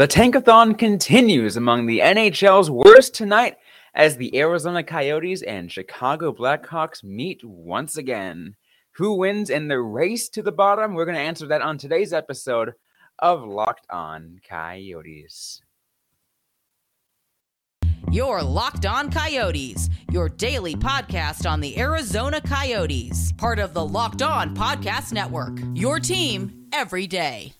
The tankathon continues among the NHL's worst tonight as the Arizona Coyotes and Chicago Blackhawks meet once again. Who wins in the race to the bottom? We're going to answer that on today's episode of Locked On Coyotes. Your Locked On Coyotes, your daily podcast on the Arizona Coyotes, part of the Locked On Podcast Network. Your team every day.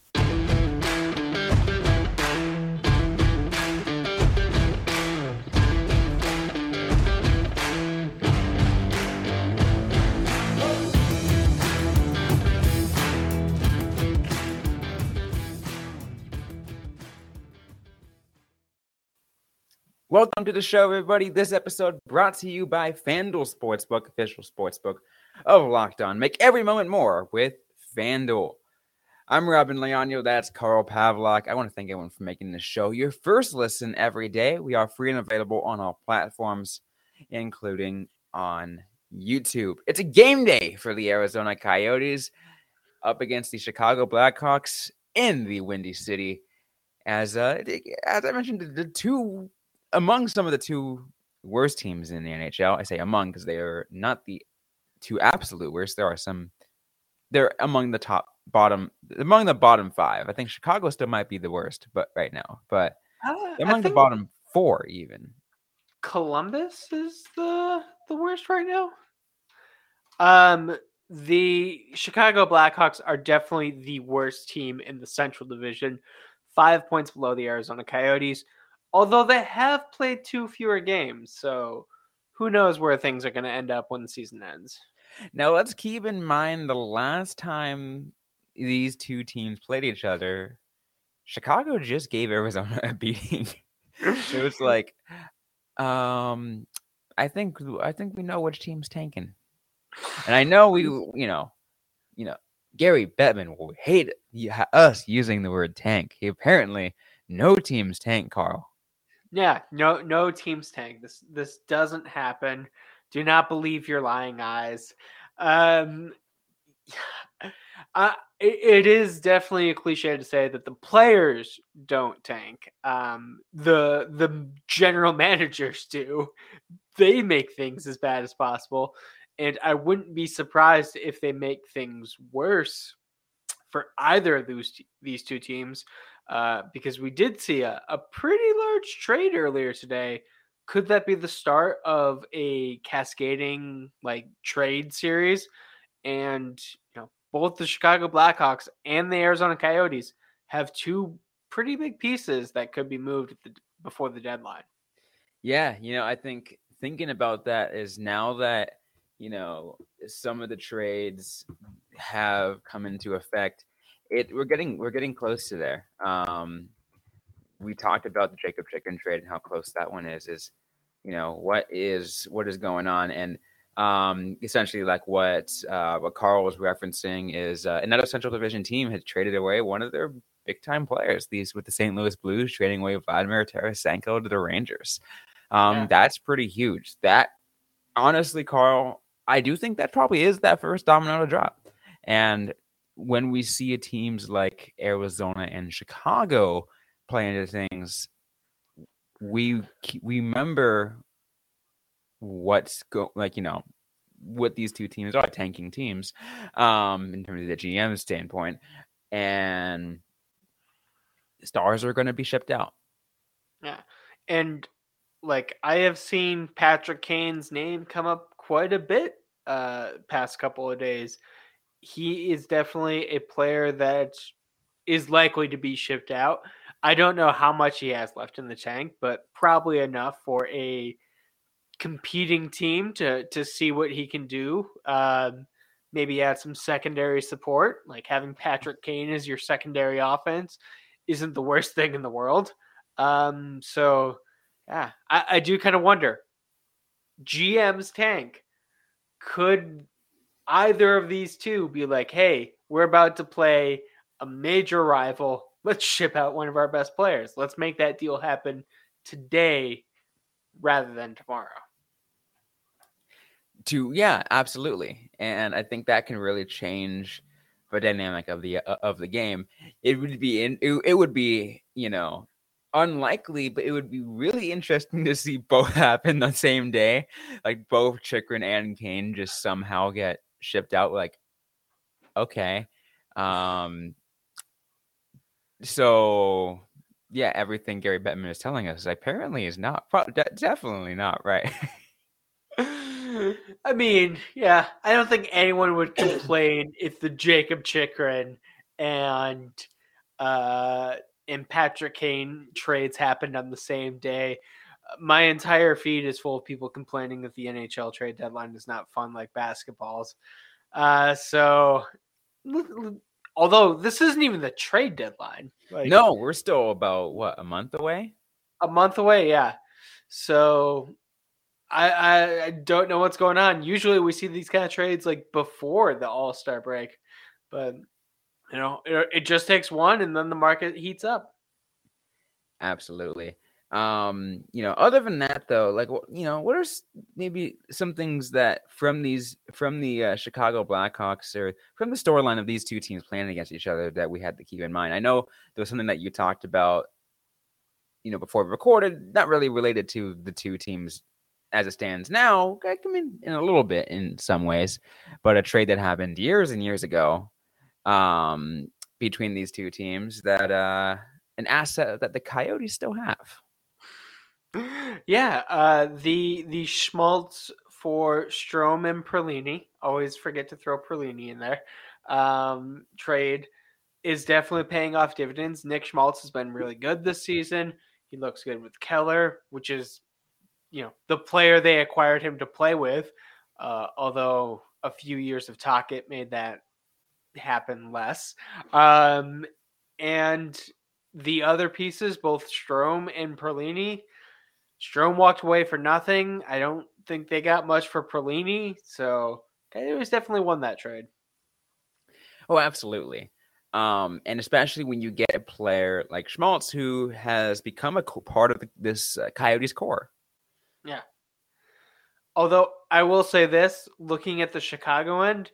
Welcome to the show, everybody. This episode brought to you by FanDuel Sportsbook, official sportsbook of Locked On. Make every moment more with FanDuel. I'm Robyn Leano. That's Carl Pavlock. I want to thank everyone for making this show your first listen every day. We are free and available on all platforms, including on YouTube. It's a game day for the Arizona Coyotes up against the Chicago Blackhawks in the Windy City. As uh, as I mentioned, the two among some of the two worst teams in the NHL. I say among because they are not the two absolute worst. There are some. They're among the top bottom among the bottom five. I think Chicago still might be the worst, but right now, but uh, among the bottom four even. Columbus is the the worst right now. Um, the Chicago Blackhawks are definitely the worst team in the Central Division, five points below the Arizona Coyotes. Although they have played two fewer games, so who knows where things are going to end up when the season ends. Now let's keep in mind the last time these two teams played each other, Chicago just gave Arizona a beating. it was like, um, I think I think we know which team's tanking, and I know we, you know, you know, Gary Bettman will hate us using the word tank. He apparently no teams tank, Carl. Yeah, no, no teams tank. This this doesn't happen. Do not believe your lying eyes. Um, uh, it, it is definitely a cliche to say that the players don't tank. Um, the the general managers do. They make things as bad as possible, and I wouldn't be surprised if they make things worse for either of those these two teams. Uh, because we did see a, a pretty large trade earlier today. Could that be the start of a cascading like trade series? And you know, both the Chicago Blackhawks and the Arizona Coyotes have two pretty big pieces that could be moved the, before the deadline. Yeah, you know, I think thinking about that is now that you know some of the trades have come into effect it we're getting we're getting close to there. Um, we talked about the Jakob Chychrun trade and how close that one is. Is you know what is what is going on and um, essentially like what uh, what Carl was referencing is uh, another Central Division team had traded away one of their big time players. These with the St. Louis Blues trading away Vladimir Tarasenko to the Rangers. Um, yeah. That's pretty huge. That honestly, Carl, I do think that probably is that first domino to drop. And when we see teams like Arizona and Chicago playing into things, we we remember what's go like you know what these two teams are tanking teams um in terms of the GM standpoint and stars are going to be shipped out. Yeah. And like I have seen Patrick Kane's name come up quite a bit uh past couple of days he is definitely a player that is likely to be shipped out. I don't know how much he has left in the tank, but probably enough for a competing team to to see what he can do. Um, maybe add some secondary support, like having Patrick Kane as your secondary offense isn't the worst thing in the world. Um, so yeah, I, I do kind of wonder. GM's tank could either of these two be like, hey, we're about to play a major rival. Let's ship out one of our best players. Let's make that deal happen today rather than tomorrow. To yeah, absolutely. And I think that can really change the dynamic of the uh, of the game. It would be in it, it would be, you know, unlikely, but it would be really interesting to see both happen the same day. Like both Chychrun and Kane just somehow get shipped out. Like, okay. Um so yeah, everything Gary Bettman is telling us apparently is not probably definitely not right. I mean, yeah, I don't think anyone would complain if the jacob Chychrun and uh and Patrick Kane trades happened on the same day. My entire feed is full of people complaining that the NHL trade deadline is not fun like basketballs. Uh, so, although this isn't even the trade deadline. Like, no, we're still about what a month away. A month away, yeah. So I, I, I don't know what's going on. Usually we see these kind of trades like before the All Star break, but you know it, it just takes one, and then the market heats up. Absolutely. Um, you know, other than that, though, like you know, what are maybe some things that from these from the uh, Chicago Blackhawks or from the storyline of these two teams playing against each other that we had to keep in mind? I know there was something that you talked about, you know, before we recorded, not really related to the two teams as it stands now, I mean, in a little bit in some ways, but a trade that happened years and years ago um, between these two teams that uh, an asset that the Coyotes still have. Yeah, uh, the the Schmaltz for Strome and Perlini. Always forget to throw Perlini in there. Um, trade is definitely paying off dividends. Nick Schmaltz has been really good this season. He looks good with Keller, which is you know the player they acquired him to play with. Uh, although a few years of Tocchet made that happen less. Um, and the other pieces, both Strome and Perlini, Strome walked away for nothing. I don't think they got much for Perlini, so it was definitely won that trade. Oh, absolutely. Um, and especially when you get a player like Schmaltz who has become a part of the, this uh, Coyotes core. Yeah. Although I will say this, looking at the Chicago end,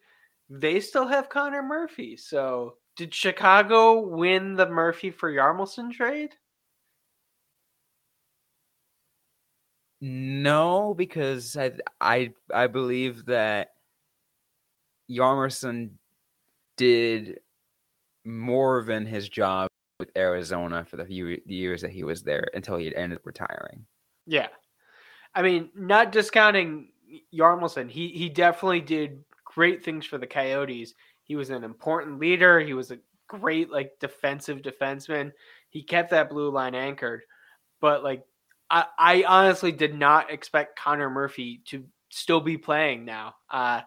they still have Connor Murphy. So did Chicago win the Murphy for Hjalmarsson trade? No, because I I I believe that Hjalmarsson did more than his job with Arizona for the few years that he was there until he ended up retiring. Yeah. I mean, not discounting Hjalmarsson, he he definitely did great things for the Coyotes. He was an important leader. He was a great like defensive defenseman. He kept that blue line anchored. But like I, I honestly did not expect Connor Murphy to still be playing now. Uh,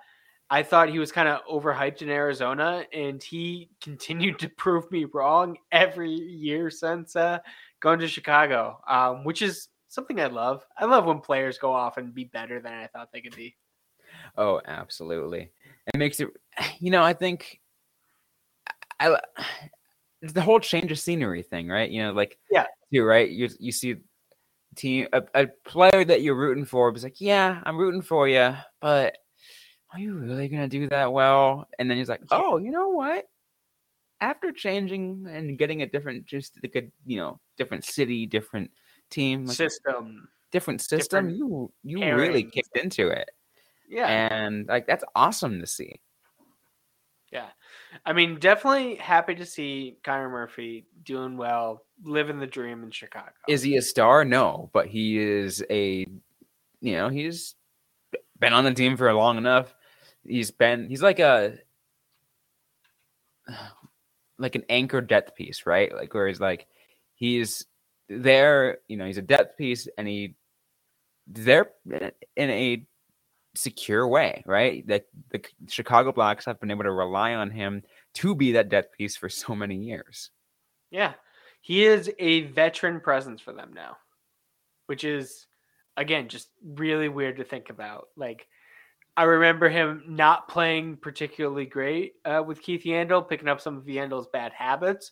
I thought he was kind of overhyped in Arizona, and he continued to prove me wrong every year since uh, going to Chicago, um, which is something I love. I love when players go off and be better than I thought they could be. Oh, absolutely. It makes it, you know, I think I, the whole change of scenery thing, right? You know, like, yeah, you right. You you see team a, a player that you're rooting for was like, yeah, I'm rooting for you, but are you really gonna do that well? And then he's like, oh, you know what? After changing and getting a different, just like a you know, different city, different team like system, different system. Different you you really kicked into it. Yeah, and like that's awesome to see. Yeah, I mean, definitely happy to see Connor Murphy doing well, living the dream in Chicago. Is he a star? No, but he is a, you know, he's been on the team for long enough. He's been he's like a like an anchor depth piece, right? Like where he's like he's there, you know, he's a depth piece and he there in a secure way, right? That the Chicago Blacks have been able to rely on him to be that depth piece for so many years. Yeah. He is a veteran presence for them now, which is again just really weird to think about. Like I remember him not playing particularly great uh, with Keith Yandle, picking up some of Yandle's bad habits.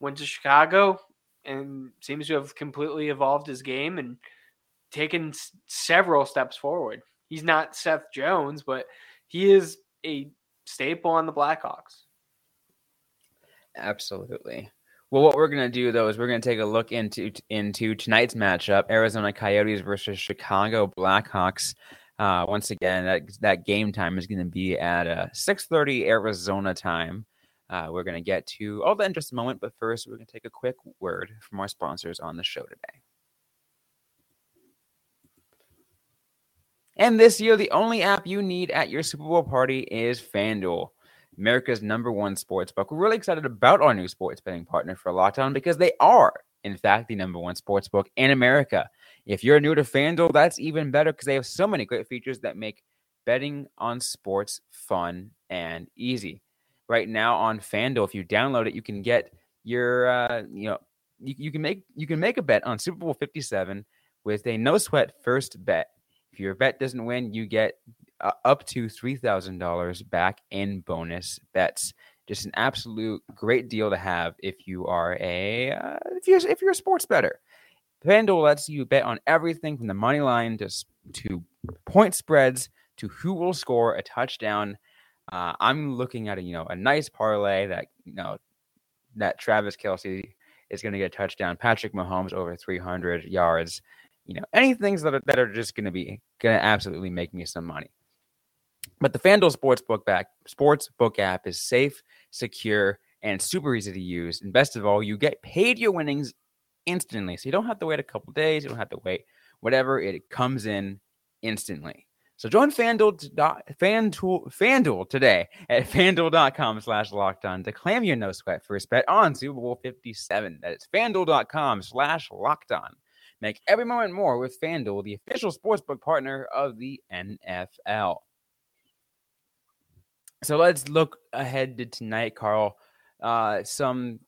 Went to Chicago, and seems to have completely evolved his game and taken s- several steps forward. He's not Seth Jones, but he is a staple on the Blackhawks. Absolutely. Well, what we're gonna do though is we're gonna take a look into into tonight's matchup: Arizona Coyotes versus Chicago Blackhawks. Uh, once again, that that game time is going to be at uh, 6:30 Arizona time. Uh, we're going to get to all that in just a moment, but first, we're going to take a quick word from our sponsors on the show today. And this year, the only app you need at your Super Bowl party is FanDuel, America's number one sports book. We're really excited about our new sports betting partner for Locked On because they are, in fact, the number one sports book in America. If you're new to FanDuel, that's even better because they have so many great features that make betting on sports fun and easy. Right now on FanDuel, if you download it, you can get your uh, you know you, you can make you can make a bet on Super Bowl 57 with a no sweat first bet. If your bet doesn't win, you get uh, up to three thousand dollars back in bonus bets. Just an absolute great deal to have if you are a uh, if you're if you're a sports better. FanDuel lets you bet on everything from the money line to, to point spreads to who will score a touchdown. Uh, I'm looking at a you know a nice parlay that you know that Travis Kelce is going to get a touchdown. Patrick Mahomes over 300 yards. You know, any things that are, that are just going to be going to absolutely make me some money. But the FanDuel Sportsbook back Sportsbook app is safe, secure, and super easy to use. And best of all, you get paid your winnings instantly. So you don't have to wait a couple days. You don't have to wait whatever. It comes in instantly. So join FanDuel, FanDuel, FanDuel today at FanDuel.com slash locked on to claim your no sweat first bet on Super Bowl 57. That is FanDuel.com slash locked on. Make every moment more with FanDuel, the official sportsbook partner of the NFL. So let's look ahead to tonight, Carl. Uh, some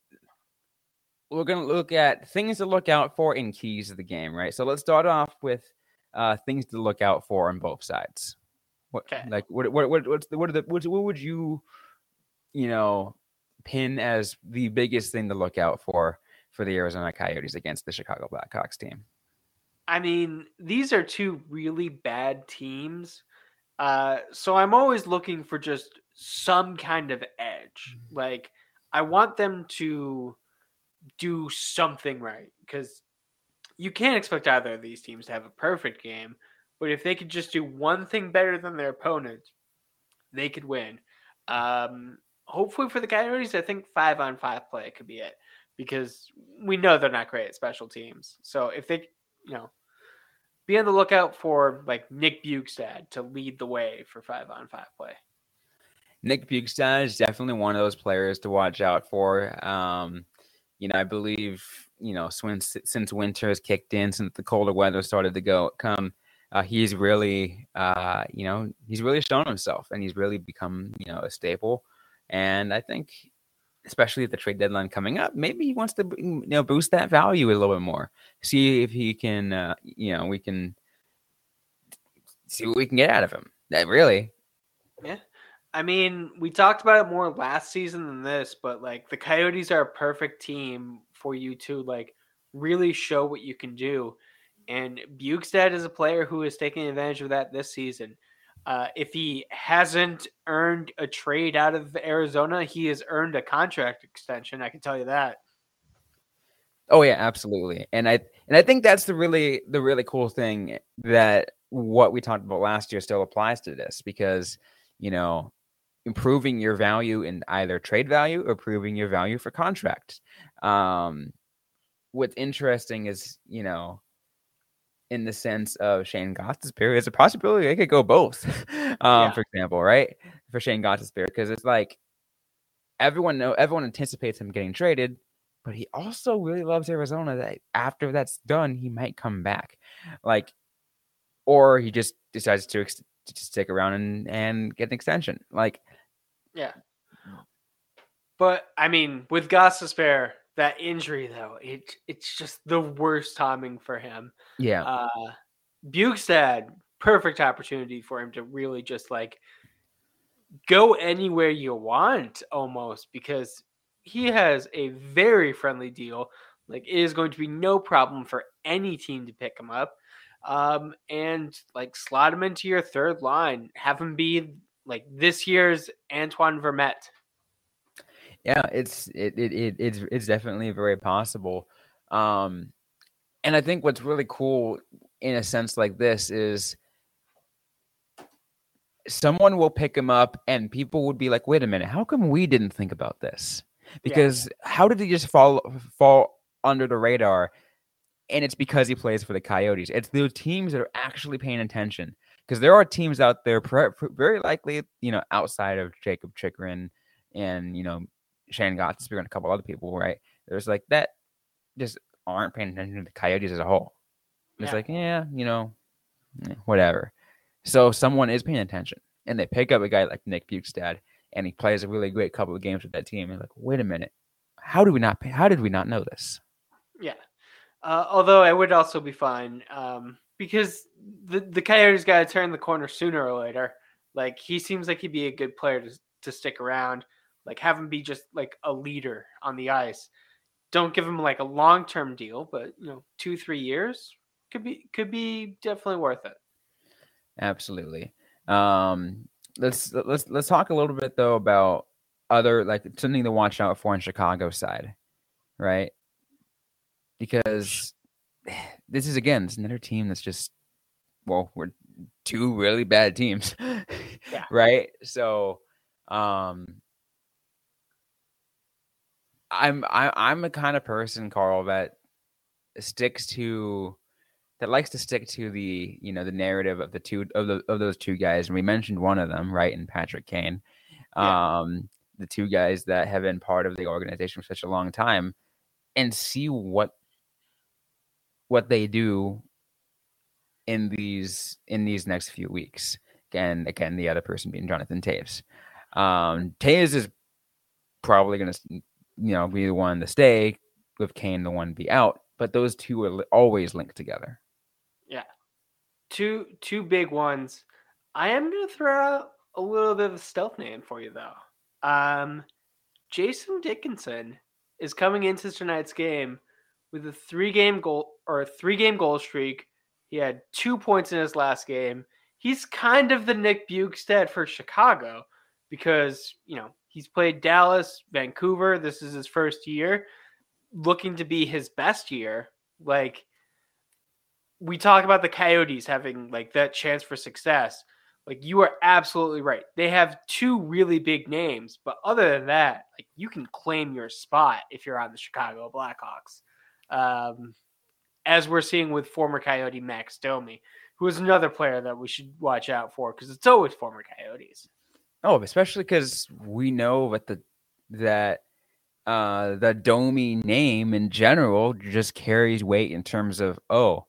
we're going to look at things to look out for in keys of the game, right? So let's start off with uh, things to look out for on both sides. What okay. like what what what what's the, what are the what, what would you you know pin as the biggest thing to look out for for the Arizona Coyotes against the Chicago Blackhawks team? I mean, these are two really bad teams. Uh, so I'm always looking for just some kind of edge. Mm-hmm. Like I want them to do something right because you can't expect either of these teams to have a perfect game. But if they could just do one thing better than their opponent, they could win. Um, hopefully for the Coyotes, I think five on five play could be it because we know they're not great at special teams. So if they, you know, be on the lookout for like Nick Bjugstad to lead the way for five on five play. Nick Bjugstad is definitely one of those players to watch out for. Um, you know, I believe you know since since winter has kicked in, since the colder weather started to go come, uh, he's really uh, you know he's really shown himself, and he's really become you know a staple. And I think, especially at the trade deadline coming up, maybe he wants to you know boost that value a little bit more. See if he can uh, you know we can see what we can get out of him. That really, yeah. I mean, we talked about it more last season than this, but like the Coyotes are a perfect team for you to like really show what you can do. And Bjugstad is a player who is taking advantage of that this season. Uh, if he hasn't earned a trade out of Arizona, he has earned a contract extension. I can tell you that. Oh yeah, absolutely. And I and I think that's the really the really cool thing that what we talked about last year still applies to this because you know improving your value in either trade value or proving your value for contract. Um, what's interesting is, you know, in the sense of Shane Gostisbehere, there's a possibility they could go both. um, yeah. for example, right? For Shane Gostisbehere, because it's like everyone know everyone anticipates him getting traded, but he also really loves Arizona. That after that's done, he might come back, like, or he just decides to, ex- to stick around and and get an extension. Like, yeah. But I mean, with Gostisbehere, that injury though, it it's just the worst timing for him. Yeah. Uh Bjugstad, perfect opportunity for him to really just like go anywhere you want almost because he has a very friendly deal. Like it is going to be no problem for any team to pick him up. Um, and like slot him into your third line, have him be like this year's Antoine Vermette. Yeah, it's it, it, it it's it's definitely very possible. Um and I think what's really cool in a sense like this is someone will pick him up and people would be like, wait a minute, how come we didn't think about this? Because yeah. how did he just fall fall under the radar? And it's because he plays for the Coyotes. It's the teams that are actually paying attention. Because there are teams out there, very likely, you know, outside of Jacob Chychrun and you know Shane Gostisbehere and a couple other people, right? There's like that just aren't paying attention to the Coyotes as a whole. It's like, yeah, you know, eh, whatever. So someone is paying attention, and they pick up a guy like Nick Bjugstad, and he plays a really great couple of games with that team. And like, wait a minute, how do we not? Pay, how did we not know this? Yeah. Uh, although I would also be fine um, because the the Coyotes got to turn the corner sooner or later. Like he seems like he'd be a good player to to stick around. Like have him be just like a leader on the ice. Don't give him like a long term deal, but you know, two three years could be could be definitely worth it. Absolutely. Um, let's let's let's talk a little bit though about other like something to watch out for on Chicago side, right? Because this is again, it's another team that's just well, we're two really bad teams, yeah. right? So, um, I'm I, I'm a kind of person, Carl, that sticks to that likes to stick to the you know the narrative of the two of the of those two guys, and we mentioned one of them, right, in Patrick Kane, yeah. um, the two guys that have been part of the organization for such a long time, and see what what they do in these in these next few weeks. Again, again, the other person being Jonathan Toews. Um, Toews is probably going to you know be the one to stay with Kane, the one be out. But those two are always linked together Yeah, two two big ones. I am going to throw out a little bit of a stealth name for you though. Um, Jason Dickinson is coming into tonight's game with a three game goal or a three game goal streak. He had two points in his last game. He's kind of the Nick Bjugstad for Chicago because, you know, he's played Dallas, Vancouver. This is his first year, looking to be his best year. Like, we talk about the Coyotes having like that chance for success. Like you are absolutely right. They have two really big names, but other than that, like you can claim your spot if you're on the Chicago Blackhawks. Um, as we're seeing with former Coyote Max Domi, who is another player that we should watch out for because it's always former Coyotes. Oh, especially because we know that the that uh the Domi name in general just carries weight in terms of oh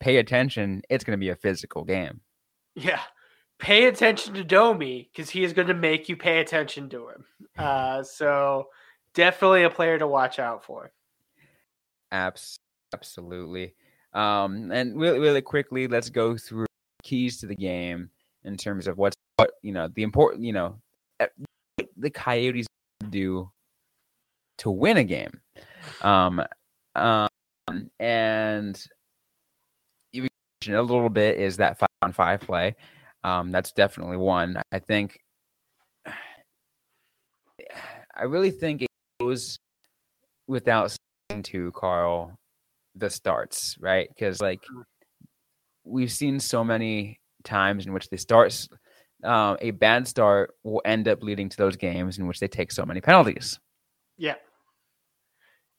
pay attention. It's going to be a physical game. Yeah. Pay attention to Domi because he is going to make you pay attention to him. Uh, so definitely a player to watch out for. Abs- absolutely. Um, and really, really quickly, let's go through keys to the game in terms of what's what you know the important you know the Coyotes do to win a game. Um, um, and a little bit is that five on five play. Um, that's definitely one. I think. I really think it goes without saying to Carl the starts, right? Because like we've seen so many times in which the starts, um, a bad start will end up leading to those games in which they take so many penalties. Yeah,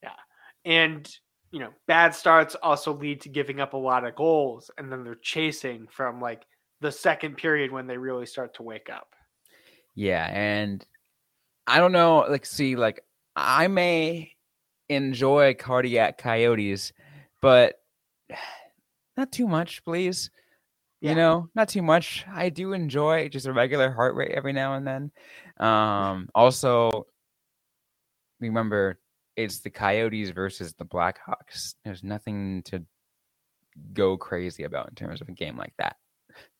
yeah, and you know, bad starts also lead to giving up a lot of goals, and then they're chasing from like the second period when they really start to wake up. Yeah, and I don't know, like, see, like, I may enjoy cardiac coyotes, but not too much, please. Yeah. You know, not too much. I do enjoy just a regular heart rate every now and then. Um, also, remember it's the Coyotes versus the Blackhawks. There's nothing to go crazy about in terms of a game like that.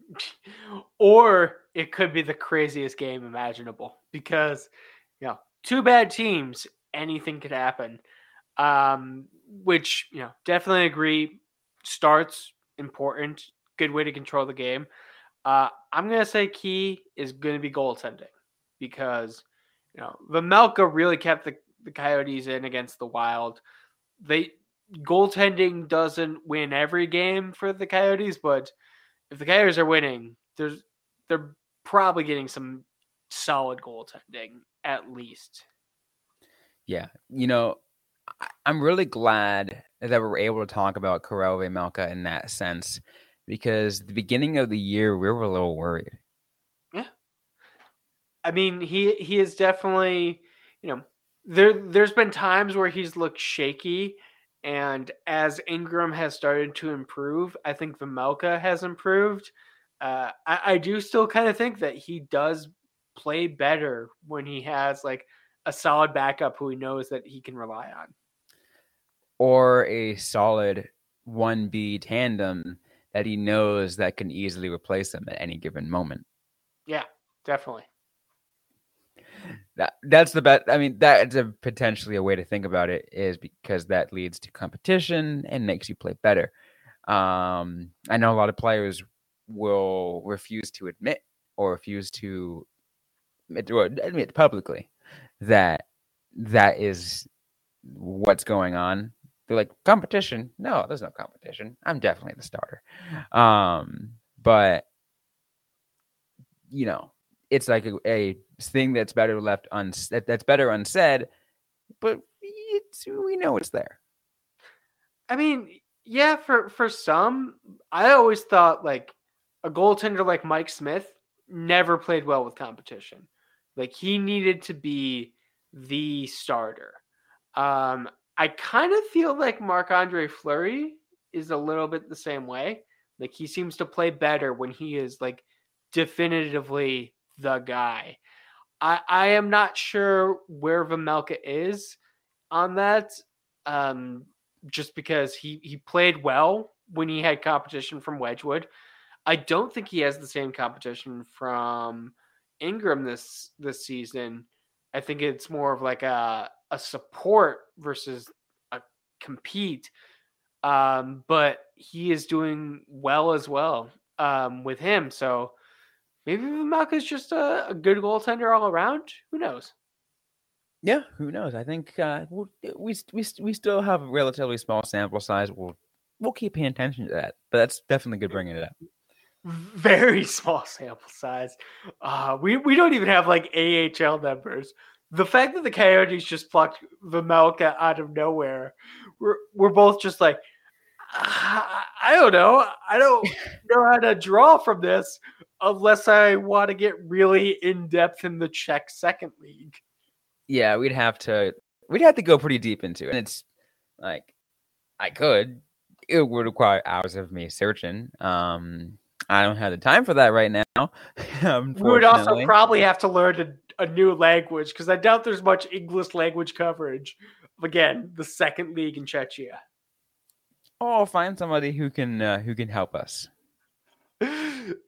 or it could be the craziest game imaginable because you know, two bad teams, anything could happen. Um, which, you know, definitely agree. Starts important, good way to control the game. Uh, I'm gonna say key is gonna be goaltending because you know, Vejmelka really kept the, the Coyotes in against the Wild. They goaltending doesn't win every game for the Coyotes, but if the Coyotes are winning, there's they're probably getting some solid goaltending at least. Yeah, you know, I'm really glad that we're able to talk about Karel Vejmelka in that sense because the beginning of the year we were a little worried. Yeah, I mean he he is definitely you know there there's been times where he's looked shaky and as Ingram has started to improve, I think Vejmelka has improved. Uh, I, I do still kind of think that he does play better when he has like a solid backup who he knows that he can rely on. Or a solid 1B tandem that he knows that can easily replace him at any given moment. Yeah, definitely. That that's the best. I mean, that's a potentially a way to think about it is because that leads to competition and makes you play better. Um, I know a lot of players will refuse to admit or refuse to admit, or admit publicly that that is what's going on. Like competition. No, there's no competition. I'm definitely the starter. Um, but you know, it's like a, a thing that's better left unsaid. That's better unsaid, but it's, we know it's there. I mean, yeah, for for some, I always thought like a goaltender like Mike Smith never played well with competition. Like he needed to be the starter. Um, I kind of feel like Marc Andre Fleury is a little bit the same way. Like he seems to play better when he is like definitively the guy. I, I am not sure where Vejmelka is on that. Um, just because he he played well when he had competition from Wedgewood. I don't think he has the same competition from Ingram this this season. I think it's more of like a a support versus a compete. Um, but he is doing well as well um, with him. So maybe Vejmelka is just a, a, good goaltender all around. Who knows? Yeah, who knows? I think uh, we'll, we we we still have a relatively small sample size. We'll we'll keep paying attention to that. But that's definitely good bringing it up. Very small sample size. Uh, we we don't even have like AHL numbers. The fact that the Coyotes just plucked Vejmelka out of nowhere, we're we're both just like, I don't know. I don't know how to draw from this unless I want to get really in depth in the Czech second league. Yeah, we'd have to we'd have to go pretty deep into it. And it's like I could. It would require hours of me searching. Um I don't have the time for that right now. we would also probably have to learn a, new language because I doubt there's much English language coverage. Again, the second league in Czechia. Oh, find somebody who can uh, who can help us.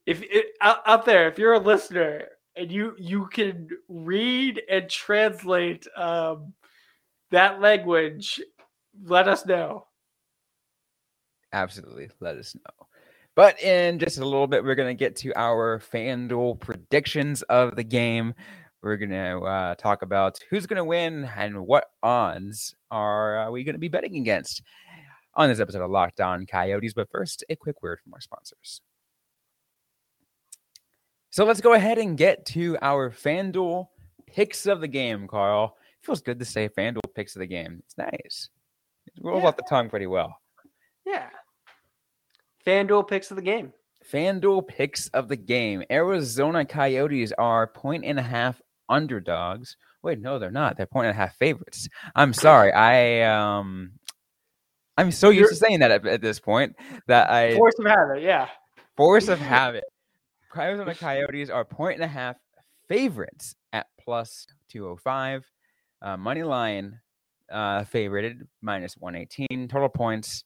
If it, out, out there, if you're a listener and you you can read and translate um, that language, let us know. Absolutely, let us know. But in just a little bit, we're going to get to our FanDuel predictions of the game. We're going to uh, talk about who's going to win and what odds are uh, we going to be betting against on this episode of Locked On Coyotes. But first, a quick word from our sponsors. So let's go ahead and get to our FanDuel picks of the game, Carl. It feels good to say FanDuel picks of the game. It's nice. It rolls yeah. off the tongue pretty well. Yeah. FanDuel picks of the game. FanDuel picks of the game. Arizona Coyotes are point and a half underdogs. Wait, no, they're not. They're point and a half favorites. I'm sorry. I um I'm so used You're, to saying that at, at, this point that I force of habit, yeah. Force of habit. Arizona Coyotes are point and a half favorites at plus 205. Uh, money line uh favorited minus 118. Total points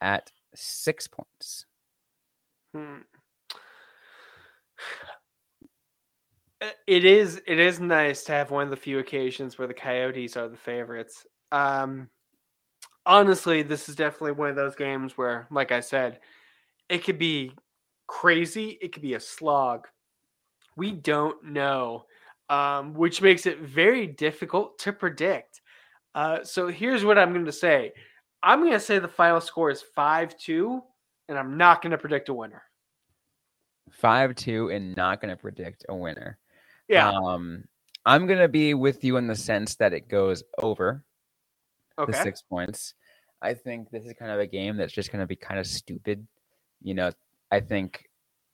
at six points. Hmm. It is it is nice to have one of the few occasions where the Coyotes are the favorites. Um, honestly, this is definitely one of those games where, like I said, it could be crazy. It could be a slog. We don't know um, which makes it very difficult to predict. Uh, so here's what I'm going to say I'm going to say the final score is 5 2, and I'm not going to predict a winner. 5 2 and not going to predict a winner. Yeah. Um, I'm going to be with you in the sense that it goes over the six points. I think this is kind of a game that's just going to be kind of stupid. You know, I think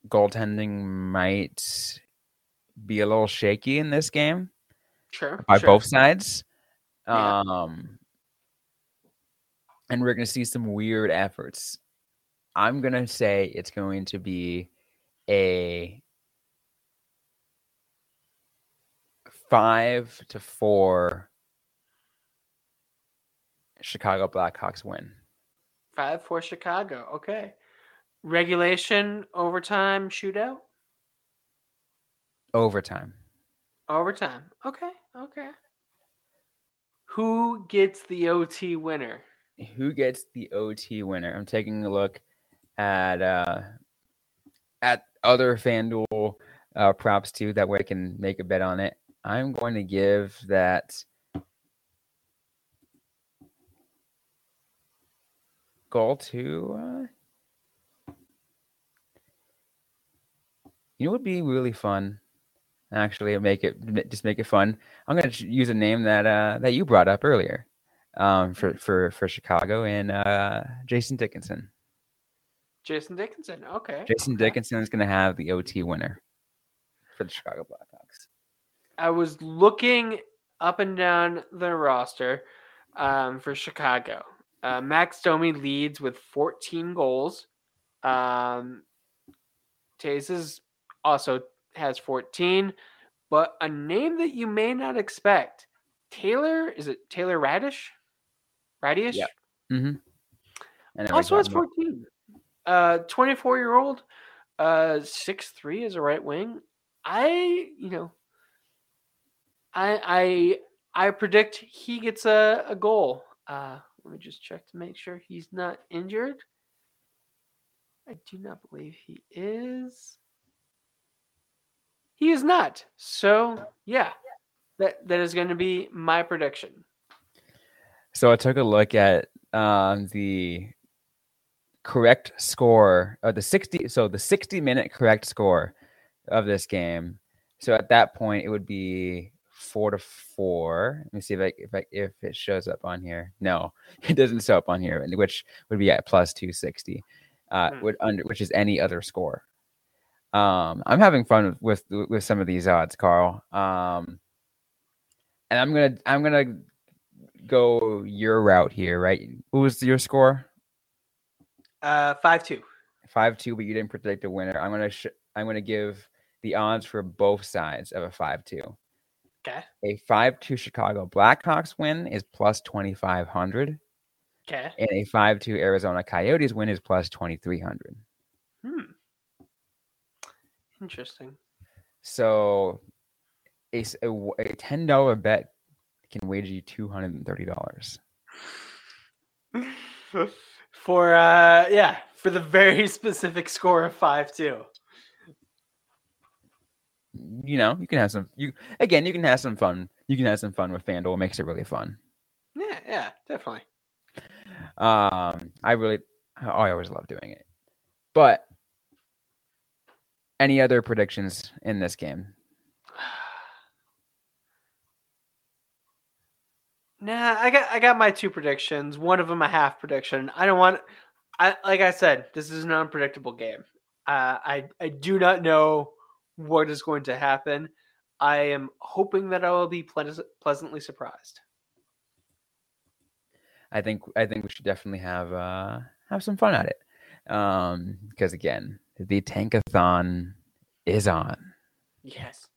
goaltending might be a little shaky in this game Sure. by sure. both sides. Yeah. Um, and we're going to see some weird efforts. I'm going to say it's going to be a five to four Chicago Blackhawks win. Five for Chicago. Okay. Regulation, overtime, shootout, Overtime. overtime. Okay. Okay. Who gets the OT winner? Who gets the OT winner? I'm taking a look at uh at other FanDuel uh, props too. That way I can make a bet on it. I'm going to give that goal to. Uh, you know, what would be really fun. Actually, make it just make it fun. I'm going to use a name that uh, that you brought up earlier, um, for for for Chicago and uh, Jason Dickinson. Jason Dickinson. Okay. Jason. Dickinson is going to have the OT winner for the Chicago Blackhawks. I was looking up and down the roster um, for Chicago. Uh, Max Domi leads with 14 goals. Um, Toews also has 14, but a name that you may not expect. Taylor, is it Taylor Raddysh? Raddysh? Yeah. Mm-hmm. And Also has 14. Uh, 24 year old, uh, six three is a right wing. I, you know, I I I predict he gets a, a goal. Uh, let me just check to make sure he's not injured. I do not believe he is. He is not. So yeah, that that is going to be my prediction. So I took a look at um, the correct score of the 60 so the 60 minute correct score of this game so at that point it would be four to four let me see if I if I if it shows up on here no it doesn't show up on here which would be at plus 260 uh Hmm. would under which is any other score um i'm having fun with with, with some of these odds carl um and i'm gonna i'm gonna go your route here right what was your score Uh, five two. five two, but you didn't predict a winner. I'm gonna sh- I'm gonna give the odds for both sides of a five two. Okay. A five two Chicago Blackhawks win is plus twenty five hundred, Okay. and a five two Arizona Coyotes win is plus twenty three hundred. Hmm. Interesting. So, a a ten dollar bet can wager you two hundred and thirty dollars. for uh yeah, for the very specific score of 5-2. You know, you can have some. You again, you can have some fun. You can have some fun with FanDuel. It makes it really fun. Yeah, yeah, definitely. Um, I really, oh, I always love doing it. But any other predictions in this game? Nah, I got I got my two predictions. One of them a half prediction. I don't want I like I said, this is an unpredictable game. Uh, I I do not know what is going to happen. I am hoping that I will be pleas- pleasantly surprised. I think I think we should definitely have uh have some fun at it. Um, because again, the tankathon is on. Yes.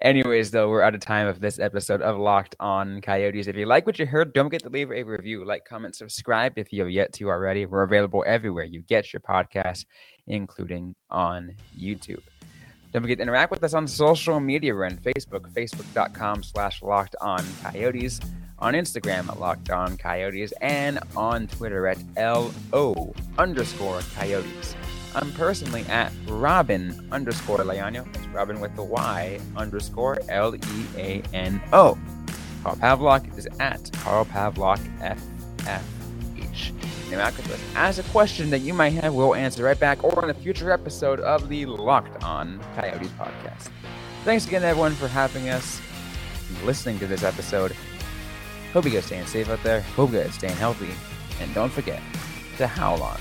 Anyways, though, we're out of time of this episode of Locked On Coyotes. If you like what you heard, don't forget to leave a review, like, comment, subscribe if you have yet to already. We're available everywhere you get your podcast, including on YouTube. Don't forget to interact with us on social media. We're on Facebook, facebook.com slash locked on coyotes, on Instagram at locked on coyotes, and on Twitter at LO underscore coyotes. I'm personally at Robyn underscore Leano. That's Robin with the Y underscore L E A N O. Carl Pavlock is at Carl Pavlock FFH. Now, after us ask a question that you might have, we'll answer right back or on a future episode of the Locked On Coyotes podcast. Thanks again, everyone, for having us, listening to this episode. Hope you guys staying safe out there. Hope you guys staying healthy. And don't forget to howl on.